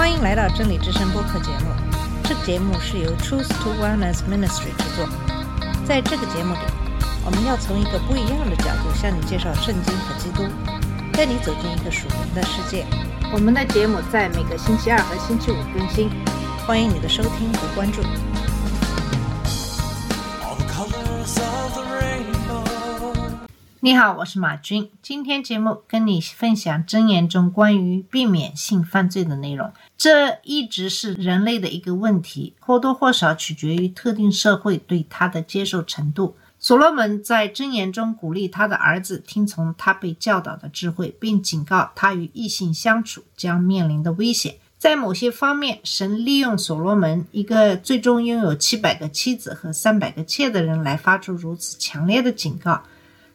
欢迎来到真理之声播客节目。这个节目是由 Truth to Wellness Ministry 制作。在这个节目里，我们要从一个不一样的角度向你介绍圣经和基督，带你走进一个属灵的世界。我们的节目在每个星期二和星期五更新，欢迎你的收听和关注。你好，我是马军。今天节目跟你分享箴言中关于避免性犯罪的内容。这一直是人类的一个问题，或多或少取决于特定社会对它的接受程度。所罗门在箴言中鼓励他的儿子听从他被教导的智慧，并警告他与异性相处将面临的危险。在某些方面，神利用所罗门一个最终拥有七百个妻子和三百个妾的人来发出如此强烈的警告。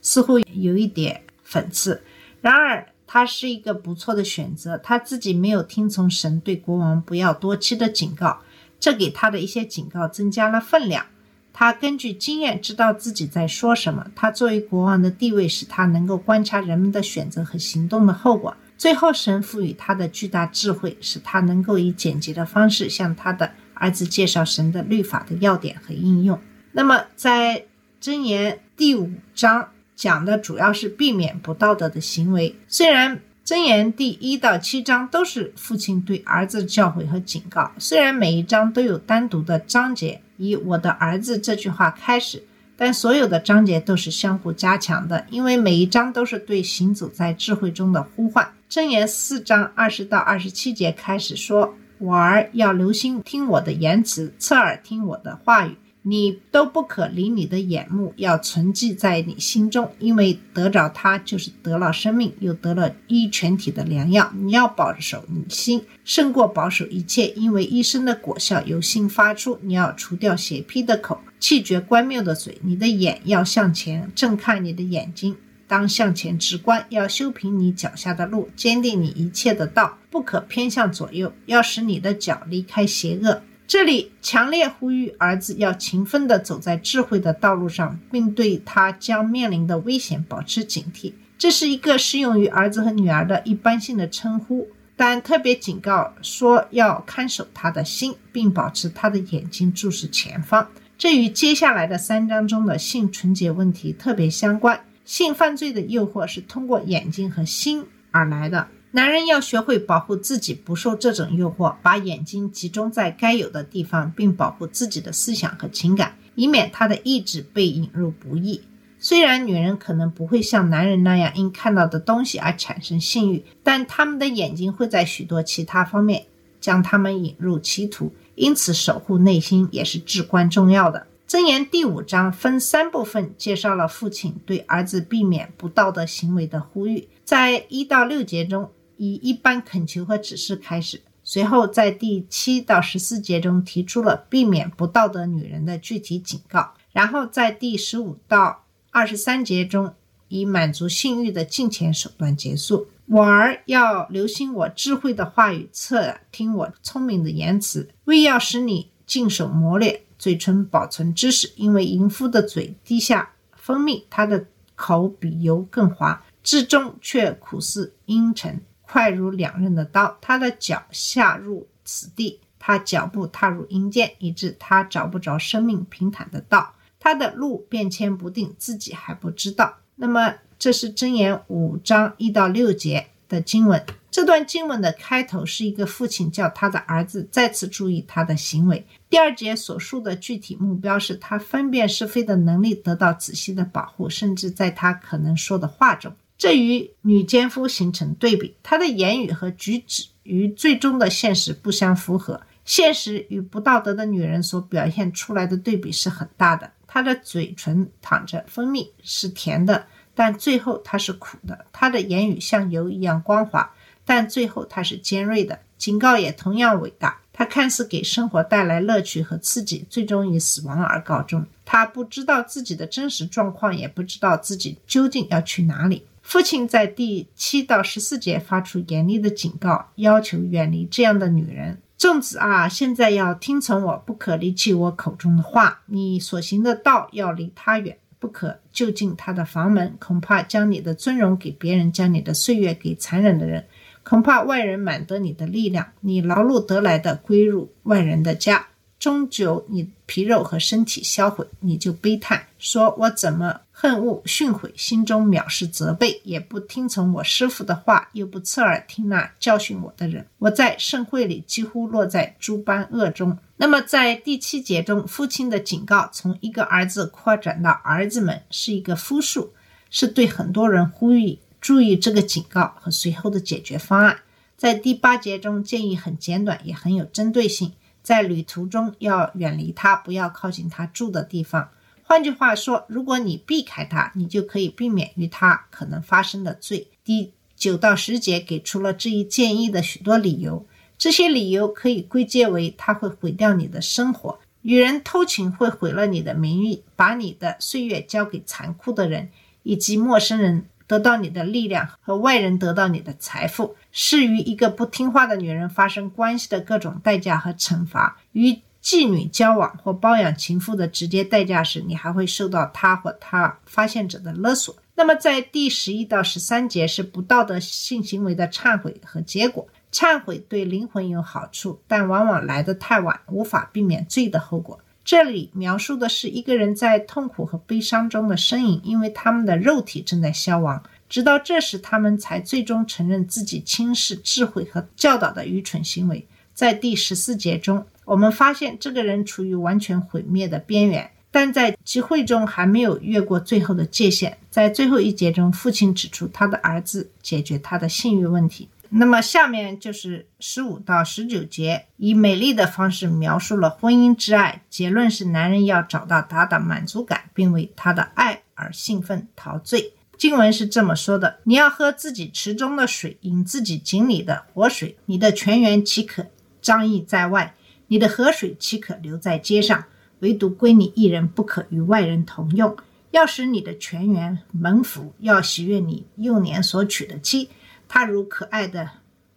似乎有一点讽刺。然而，他是一个不错的选择。他自己没有听从神对国王不要多妻的警告，这给他的一些警告增加了分量。他根据经验知道自己在说什么。他作为国王的地位使他能够观察人们的选择和行动的后果。最后，神赋予他的巨大智慧，使他能够以简洁的方式向他的儿子介绍神的律法的要点和应用。那么，在箴言第五章讲的主要是避免不道德的行为。虽然箴言第一到七章都是父亲对儿子的教诲和警告，虽然每一章都有单独的章节以“我的儿子”这句话开始，但所有的章节都是相互加强的，因为每一章都是对行走在智慧中的呼唤。箴言四章二十到二十七节开始说：“我儿要留心听我的言辞，侧耳听我的话语。”你都不可离你的眼目，要存记在你心中，因为得着它就是得了生命，又得了医全体的良药。你要保守你心，胜过保守一切，因为医生的果效由心发出。你要除掉邪僻的口，气绝关谬的嘴。你的眼要向前，正看你的眼睛，当向前直观，要修平你脚下的路，坚定你一切的道，不可偏向左右，要使你的脚离开邪恶。这里强烈呼吁儿子要勤奋地走在智慧的道路上，并对他将面临的危险保持警惕。这是一个适用于儿子和女儿的一般性的称呼，但特别警告说要看守他的心，并保持他的眼睛注视前方。这与接下来的三章中的性纯洁问题特别相关。性犯罪的诱惑是通过眼睛和心而来的。男人要学会保护自己不受这种诱惑，把眼睛集中在该有的地方，并保护自己的思想和情感，以免他的意志被引入不义。虽然女人可能不会像男人那样因看到的东西而产生性欲，但他们的眼睛会在许多其他方面将他们引入歧途，因此守护内心也是至关重要的。箴言第五章分三部分介绍了父亲对儿子避免不道德行为的呼吁，在一到六节中。以一般恳求和指示开始，随后在第七到十四节中提出了避免不道德女人的具体警告，然后在第十五到二十三节中以满足性欲的金钱手段结束。我儿要留心我智慧的话语，侧听我聪明的言辞，为要使你尽守磨练，嘴唇保存知识。因为淫妇的嘴滴下蜂蜜，她的口比油更滑，至终却苦似阴沉。快如两刃的刀，他的脚下入此地，他脚步踏入阴间，以致他找不着生命平坦的道。他的路变迁不定，自己还不知道。那么，这是箴言五章一到六节的经文。这段经文的开头是一个父亲叫他的儿子再次注意他的行为。第二节所述的具体目标是他分辨是非的能力得到仔细的保护，甚至在他可能说的话中。这与女奸夫形成对比，她的言语和举止与最终的现实不相符合。现实与不道德的女人所表现出来的对比是很大的。她的嘴唇淌着蜂蜜，是甜的，但最后她是苦的。她的言语像油一样光滑，但最后她是尖锐的。警告也同样伟大。她看似给生活带来乐趣和刺激，最终以死亡而告终。她不知道自己的真实状况，也不知道自己究竟要去哪里。父亲在第七到十四节发出严厉的警告，要求远离这样的女人。众子啊，现在要听从我，不可离弃我口中的话。你所行的道要离他远，不可就近他的房门，恐怕将你的尊荣给别人，将你的岁月给残忍的人。恐怕外人满得你的力量，你劳碌得来的归入外人的家。终究你皮肉和身体销毁，你就悲叹说：“我怎么恨恶训悔，心中藐视责备，也不听从我师傅的话，又不侧耳听那教训我的人。我在盛会里几乎落在诸般恶中。”那么在第七节中，父亲的警告从一个儿子扩展到儿子们，是一个复数，是对很多人呼吁注意这个警告和随后的解决方案。在第八节中，建议很简短，也很有针对性。在旅途中要远离他，不要靠近他住的地方。换句话说，如果你避开他，你就可以避免与他可能发生的罪。第九到十节给出了这一建议的许多理由，这些理由可以归结为：他会毁掉你的生活，与人偷情会毁了你的名誉，把你的岁月交给残酷的人以及陌生人。得到你的力量和外人得到你的财富，是与一个不听话的女人发生关系的各种代价和惩罚。与妓女交往或包养情妇的直接代价是，你还会受到他或他发现者的勒索。那么，在第十一到十三节是不道德性行为的忏悔和结果。忏悔对灵魂有好处，但往往来得太晚，无法避免罪的后果。这里描述的是一个人在痛苦和悲伤中的身影，因为他们的肉体正在消亡。直到这时，他们才最终承认自己轻视智慧和教导的愚蠢行为。在第十四节中，我们发现这个人处于完全毁灭的边缘，但在集会中还没有越过最后的界限。在最后一节中，父亲指出他的儿子解决他的性欲问题。那么下面就是十五到十九节，以美丽的方式描述了婚姻之爱。结论是，男人要找到他的满足感，并为他的爱而兴奋陶醉。经文是这么说的：“你要喝自己池中的水，饮自己井里的活水。你的泉源岂可张溢在外？你的河水岂可留在街上？唯独归你一人，不可与外人同用。要使你的泉源蒙福，要喜悦你幼年所娶的妻。”他如可爱的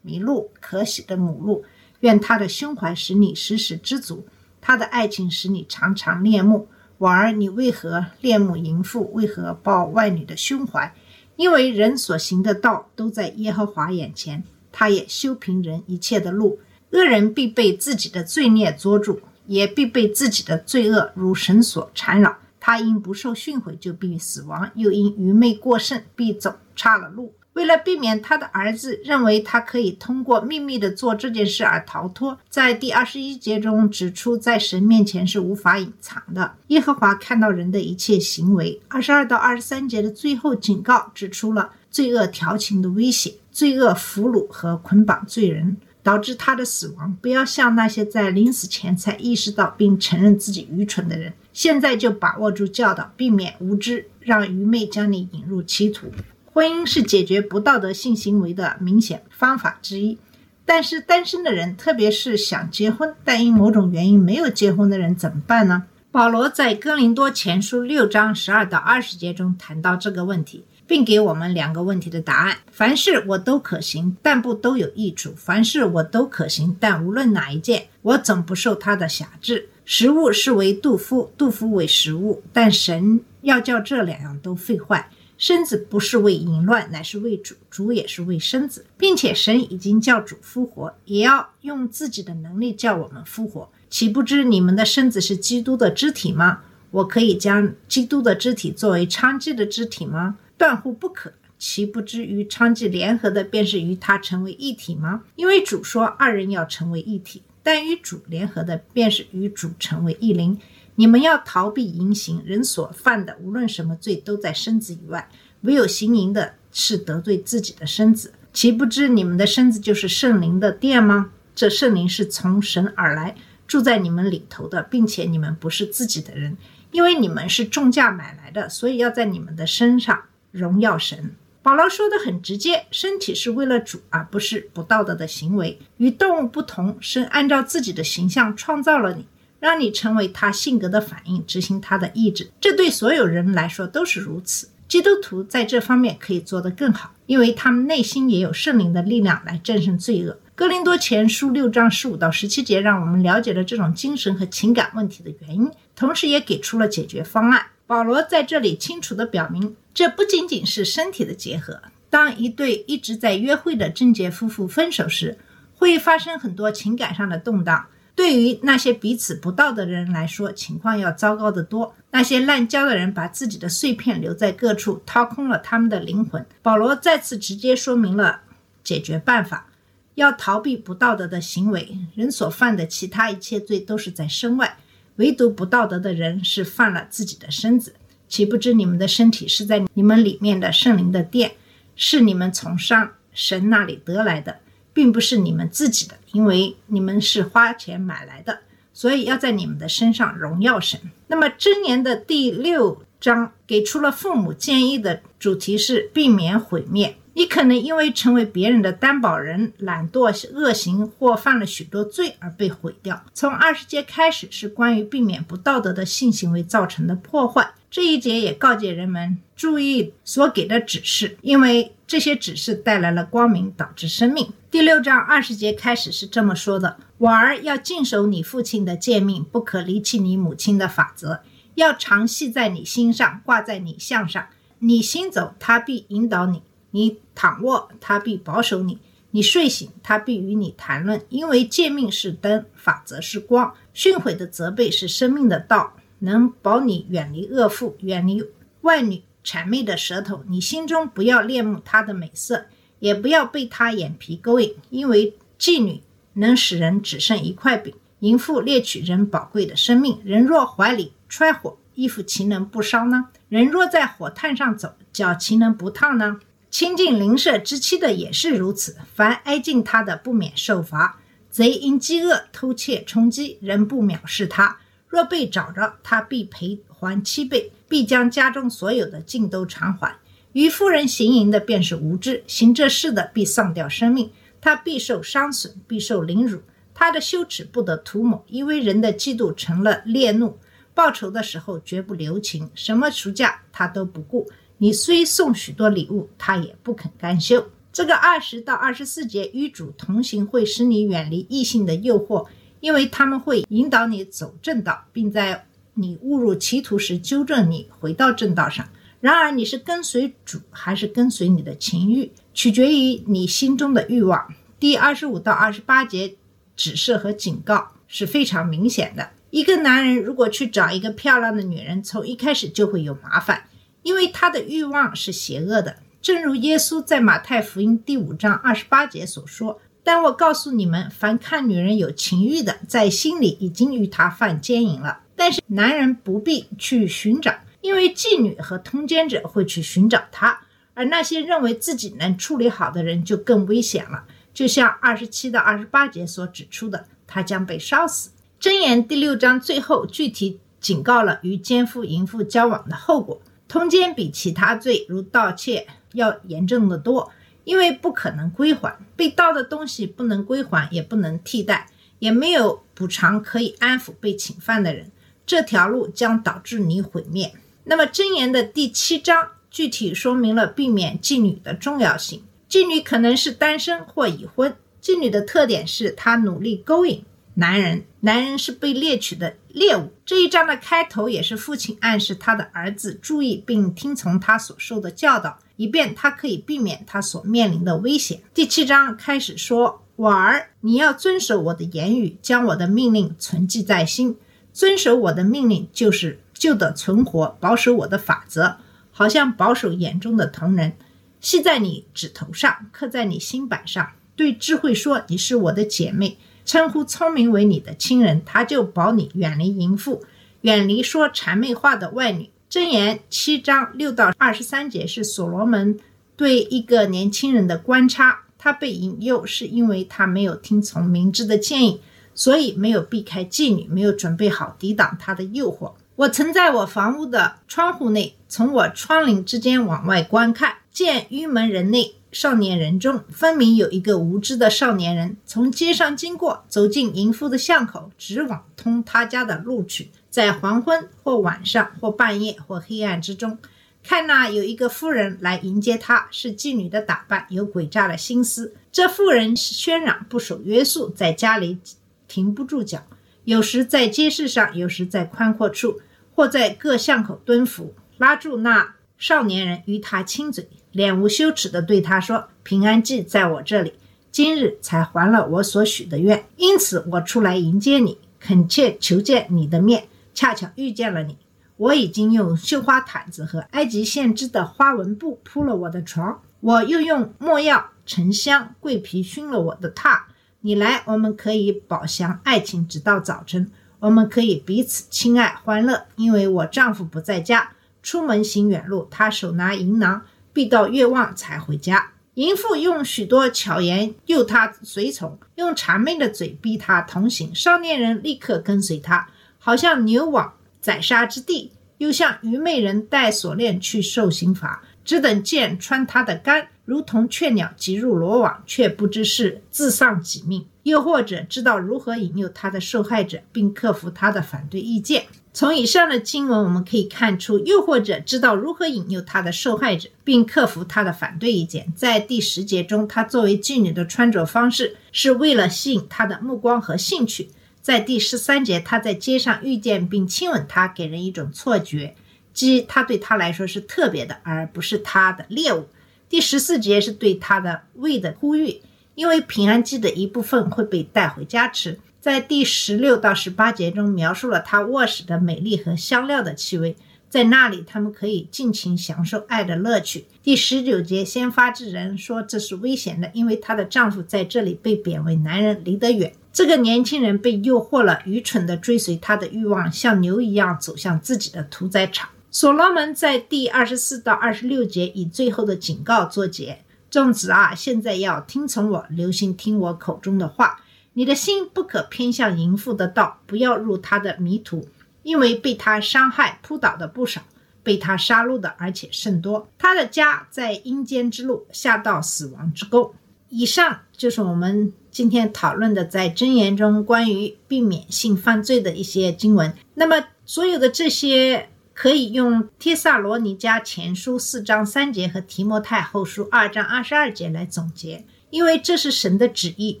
麋鹿，可喜的母鹿。愿他的胸怀使你时时知足，他的爱情使你常常恋慕。婉儿，你为何恋慕淫妇？为何抱外女的胸怀？因为人所行的道都在耶和华眼前，他也修平人一切的路。恶人必被自己的罪孽捉住，也必被自己的罪恶如绳索缠绕。他因不受训诲，就必死亡；又因愚昧过甚，必走岔了路。为了避免他的儿子认为他可以通过秘密的做这件事而逃脱，在第二十一节中指出，在神面前是无法隐藏的。耶和华看到人的一切行为。二十二到二十三节的最后警告指出了罪恶调情的威胁，罪恶俘虏和捆绑罪人，导致他的死亡。不要像那些在临死前才意识到并承认自己愚蠢的人，现在就把握住教导，避免无知，让愚昧将你引入歧途。婚姻是解决不道德性行为的明显方法之一，但是单身的人，特别是想结婚但因某种原因没有结婚的人怎么办呢？保罗在哥林多前书六章十二到二十节中谈到这个问题，并给我们两个问题的答案：凡事我都可行，但不都有益处；凡事我都可行，但无论哪一件，我总不受他的辖制。食物是为杜夫，杜夫为食物，但神要叫这两样都废坏。身子不是为淫乱，乃是为主；主也是为身子，并且神已经叫主复活，也要用自己的能力叫我们复活。岂不知你们的身子是基督的肢体吗？我可以将基督的肢体作为娼妓的肢体吗？断乎不可。岂不知与娼妓联合的，便是与他成为一体吗？因为主说二人要成为一体，但与主联合的，便是与主成为一灵。你们要逃避淫行，人所犯的无论什么罪，都在身子以外；唯有行淫的，是得罪自己的身子。岂不知你们的身子就是圣灵的殿吗？这圣灵是从神而来，住在你们里头的，并且你们不是自己的人，因为你们是重价买来的，所以要在你们的身上荣耀神。保罗说的很直接，身体是为了主，而不是不道德的行为。与动物不同，神按照自己的形象创造了你。让你成为他性格的反应，执行他的意志，这对所有人来说都是如此。基督徒在这方面可以做得更好，因为他们内心也有圣灵的力量来战胜罪恶。哥林多前书六章十五到十七节，让我们了解了这种精神和情感问题的原因，同时也给出了解决方案。保罗在这里清楚地表明，这不仅仅是身体的结合，当一对一直在约会的贞洁夫妇分手时，会发生很多情感上的动荡。对于那些彼此不道德的人来说，情况要糟糕得多。那些滥交的人把自己的碎片留在各处，掏空了他们的灵魂。保罗再次直接说明了解决办法：要逃避不道德的行为。人所犯的其他一切罪都是在身外，唯独不道德的人是犯了自己的身子。岂不知你们的身体是在你们里面的圣灵的殿，是你们从上神那里得来的？并不是你们自己的，因为你们是花钱买来的，所以要在你们的身上荣耀神。那么箴言的第六章给出了父母建议的主题是避免毁灭。你可能因为成为别人的担保人、懒惰、恶行或犯了许多罪而被毁掉。从二十节开始是关于避免不道德的性行为造成的破坏。这一节也告诫人们注意所给的指示，因为这些指示带来了光明，导致生命。第六章二十节开始是这么说的：“我儿要尽守你父亲的诫命，不可离弃你母亲的法则，要常系在你心上，挂在你项上。你行走，他必引导你；你躺卧，他必保守你；你睡醒，他必与你谈论。因为诫命是灯，法则是光，训诲的责备是生命的道，能保你远离恶妇，远离外女谄媚的舌头。你心中不要恋慕她的美色。”也不要被她眼皮勾引，因为妓女能使人只剩一块饼，淫妇猎取人宝贵的生命。人若怀里揣火，衣服岂能不烧呢？人若在火炭上走，脚岂能不烫呢？亲近邻舍之妻的也是如此，凡挨近他的，不免受罚。贼因饥饿偷窃充饥，人不藐视他。若被找着，他必赔还七倍，必将家中所有的尽都偿还。与妇人行淫的便是无知，行这事的必丧掉生命，他必受伤损，必受凌辱，他的羞耻不得涂抹，因为人的嫉妒成了烈怒，报仇的时候绝不留情，什么赎价他都不顾。你虽送许多礼物，他也不肯甘休。这个二十到二十四节与主同行会使你远离异性的诱惑，因为他们会引导你走正道，并在你误入歧途时纠正你回到正道上。然而，你是跟随主还是跟随你的情欲，取决于你心中的欲望。第二十五到二十八节指示和警告是非常明显的。一个男人如果去找一个漂亮的女人，从一开始就会有麻烦，因为他的欲望是邪恶的。正如耶稣在马太福音第五章二十八节所说：“但我告诉你们，凡看女人有情欲的，在心里已经与她犯奸淫了。但是男人不必去寻找。”因为妓女和通奸者会去寻找他，而那些认为自己能处理好的人就更危险了。就像二十七到二十八节所指出的，他将被烧死。箴言第六章最后具体警告了与奸夫淫妇交往的后果。通奸比其他罪如盗窃要严重的多，因为不可能归还，被盗的东西不能归还，也不能替代，也没有补偿可以安抚被侵犯的人。这条路将导致你毁灭。那么箴言的第七章具体说明了避免妓女的重要性。妓女可能是单身或已婚。妓女的特点是她努力勾引男人，男人是被猎取的猎物。这一章的开头也是父亲暗示他的儿子注意并听从他所受的教导，以便他可以避免他所面临的危险。第七章开始说：“我儿，你要遵守我的言语，将我的命令存记在心。遵守我的命令就是。”就得存活，保守我的法则，好像保守眼中的瞳人，系在你指头上，刻在你心板上。对智慧说：“你是我的姐妹。”称呼聪明为你的亲人，他就保你远离淫妇，远离说谄媚话的外女。箴言七章六到二十三节是所罗门对一个年轻人的观察。他被引诱是因为他没有听从明智的建议，所以没有避开妓女，没有准备好抵挡他的诱惑。我曾在我房屋的窗户内，从我窗棂之间往外观看，见玉门人内少年人中，分明有一个无知的少年人从街上经过，走进淫妇的巷口，直往通他家的路去。在黄昏或晚上或半夜或黑暗之中，看那有一个妇人来迎接他，是妓女的打扮，有诡诈的心思。这妇人是喧嚷不守约束，在家里停不住脚，有时在街市上，有时在宽阔处。或在各巷口蹲伏，拉住那少年人与他亲嘴，脸无羞耻地对他说：“平安记在我这里，今日才还了我所许的愿，因此我出来迎接你，恳切求见你的面，恰巧遇见了你。我已经用绣花毯子和埃及线织的花纹布铺了我的床，我又用没药、沉香、桂皮熏了我的榻。你来，我们可以饱享爱情，直到早晨。我们可以彼此亲爱欢乐，因为我丈夫不在家，出门行远路，他手拿银囊，必到月望才回家。淫妇用许多巧言诱他随从，用谄媚的嘴逼他同行。少年人立刻跟随他，好像牛往宰杀之地，又像愚昧人带锁链去受刑罚，只等剑穿他的肝，如同雀鸟急入罗网，却不知是自丧己命。又或者知道如何引诱他的受害者，并克服他的反对意见。从以上的经文我们可以看出，又或者知道如何引诱他的受害者，并克服他的反对意见。在第十节中，她作为妓女的穿着方式是为了吸引他的目光和兴趣。在第十三节，他在街上遇见并亲吻她，给人一种错觉，即他对他来说是特别的，而不是他的猎物。第十四节是对他的胃的呼吁。因为平安祭的一部分会被带回家吃。在第十六到十八节中描述了他卧室的美丽和香料的气味，在那里他们可以尽情享受爱的乐趣。第十九节，先发制人说这是危险的，因为她的丈夫在这里被贬为男人，离得远。这个年轻人被诱惑了，愚蠢地追随他的欲望，像牛一样走向自己的屠宰场。所罗门在第二十四到二十六节以最后的警告作结。众子啊，现在要听从我，留心听我口中的话。你的心不可偏向淫妇的道，不要入他的迷途，因为被他伤害扑倒的不少，被他杀戮的而且甚多。他的家在阴间之路，下到死亡之沟。以上就是我们今天讨论的在箴言中关于避免性犯罪的一些经文。那么，所有的这些。可以用《帖萨罗尼迦前书》四章三节和《提摩太后书》二章二十二节来总结，因为这是神的旨意，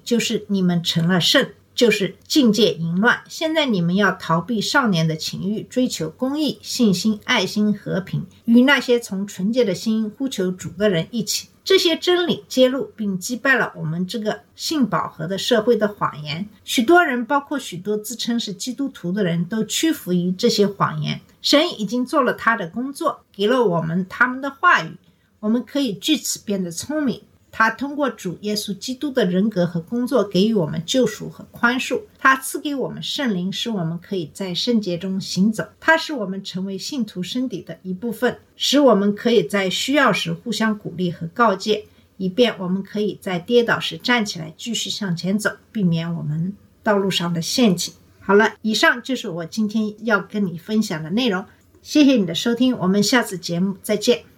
就是你们成了圣，就是境界淫乱。现在你们要逃避少年的情欲，追求公义、信心、爱心、和平，与那些从纯洁的心呼求主的人一起。这些真理揭露并击败了我们这个性饱和的社会的谎言。许多人，包括许多自称是基督徒的人，都屈服于这些谎言。神已经做了他的工作，给了我们他们的话语，我们可以据此变得聪明。他通过主耶稣基督的人格和工作，给予我们救赎和宽恕。他赐给我们圣灵，使我们可以在圣洁中行走。他使我们成为信徒身体的一部分，使我们可以在需要时互相鼓励和告诫，以便我们可以在跌倒时站起来，继续向前走，避免我们道路上的陷阱。好了，以上就是我今天要跟你分享的内容。谢谢你的收听，我们下次节目再见。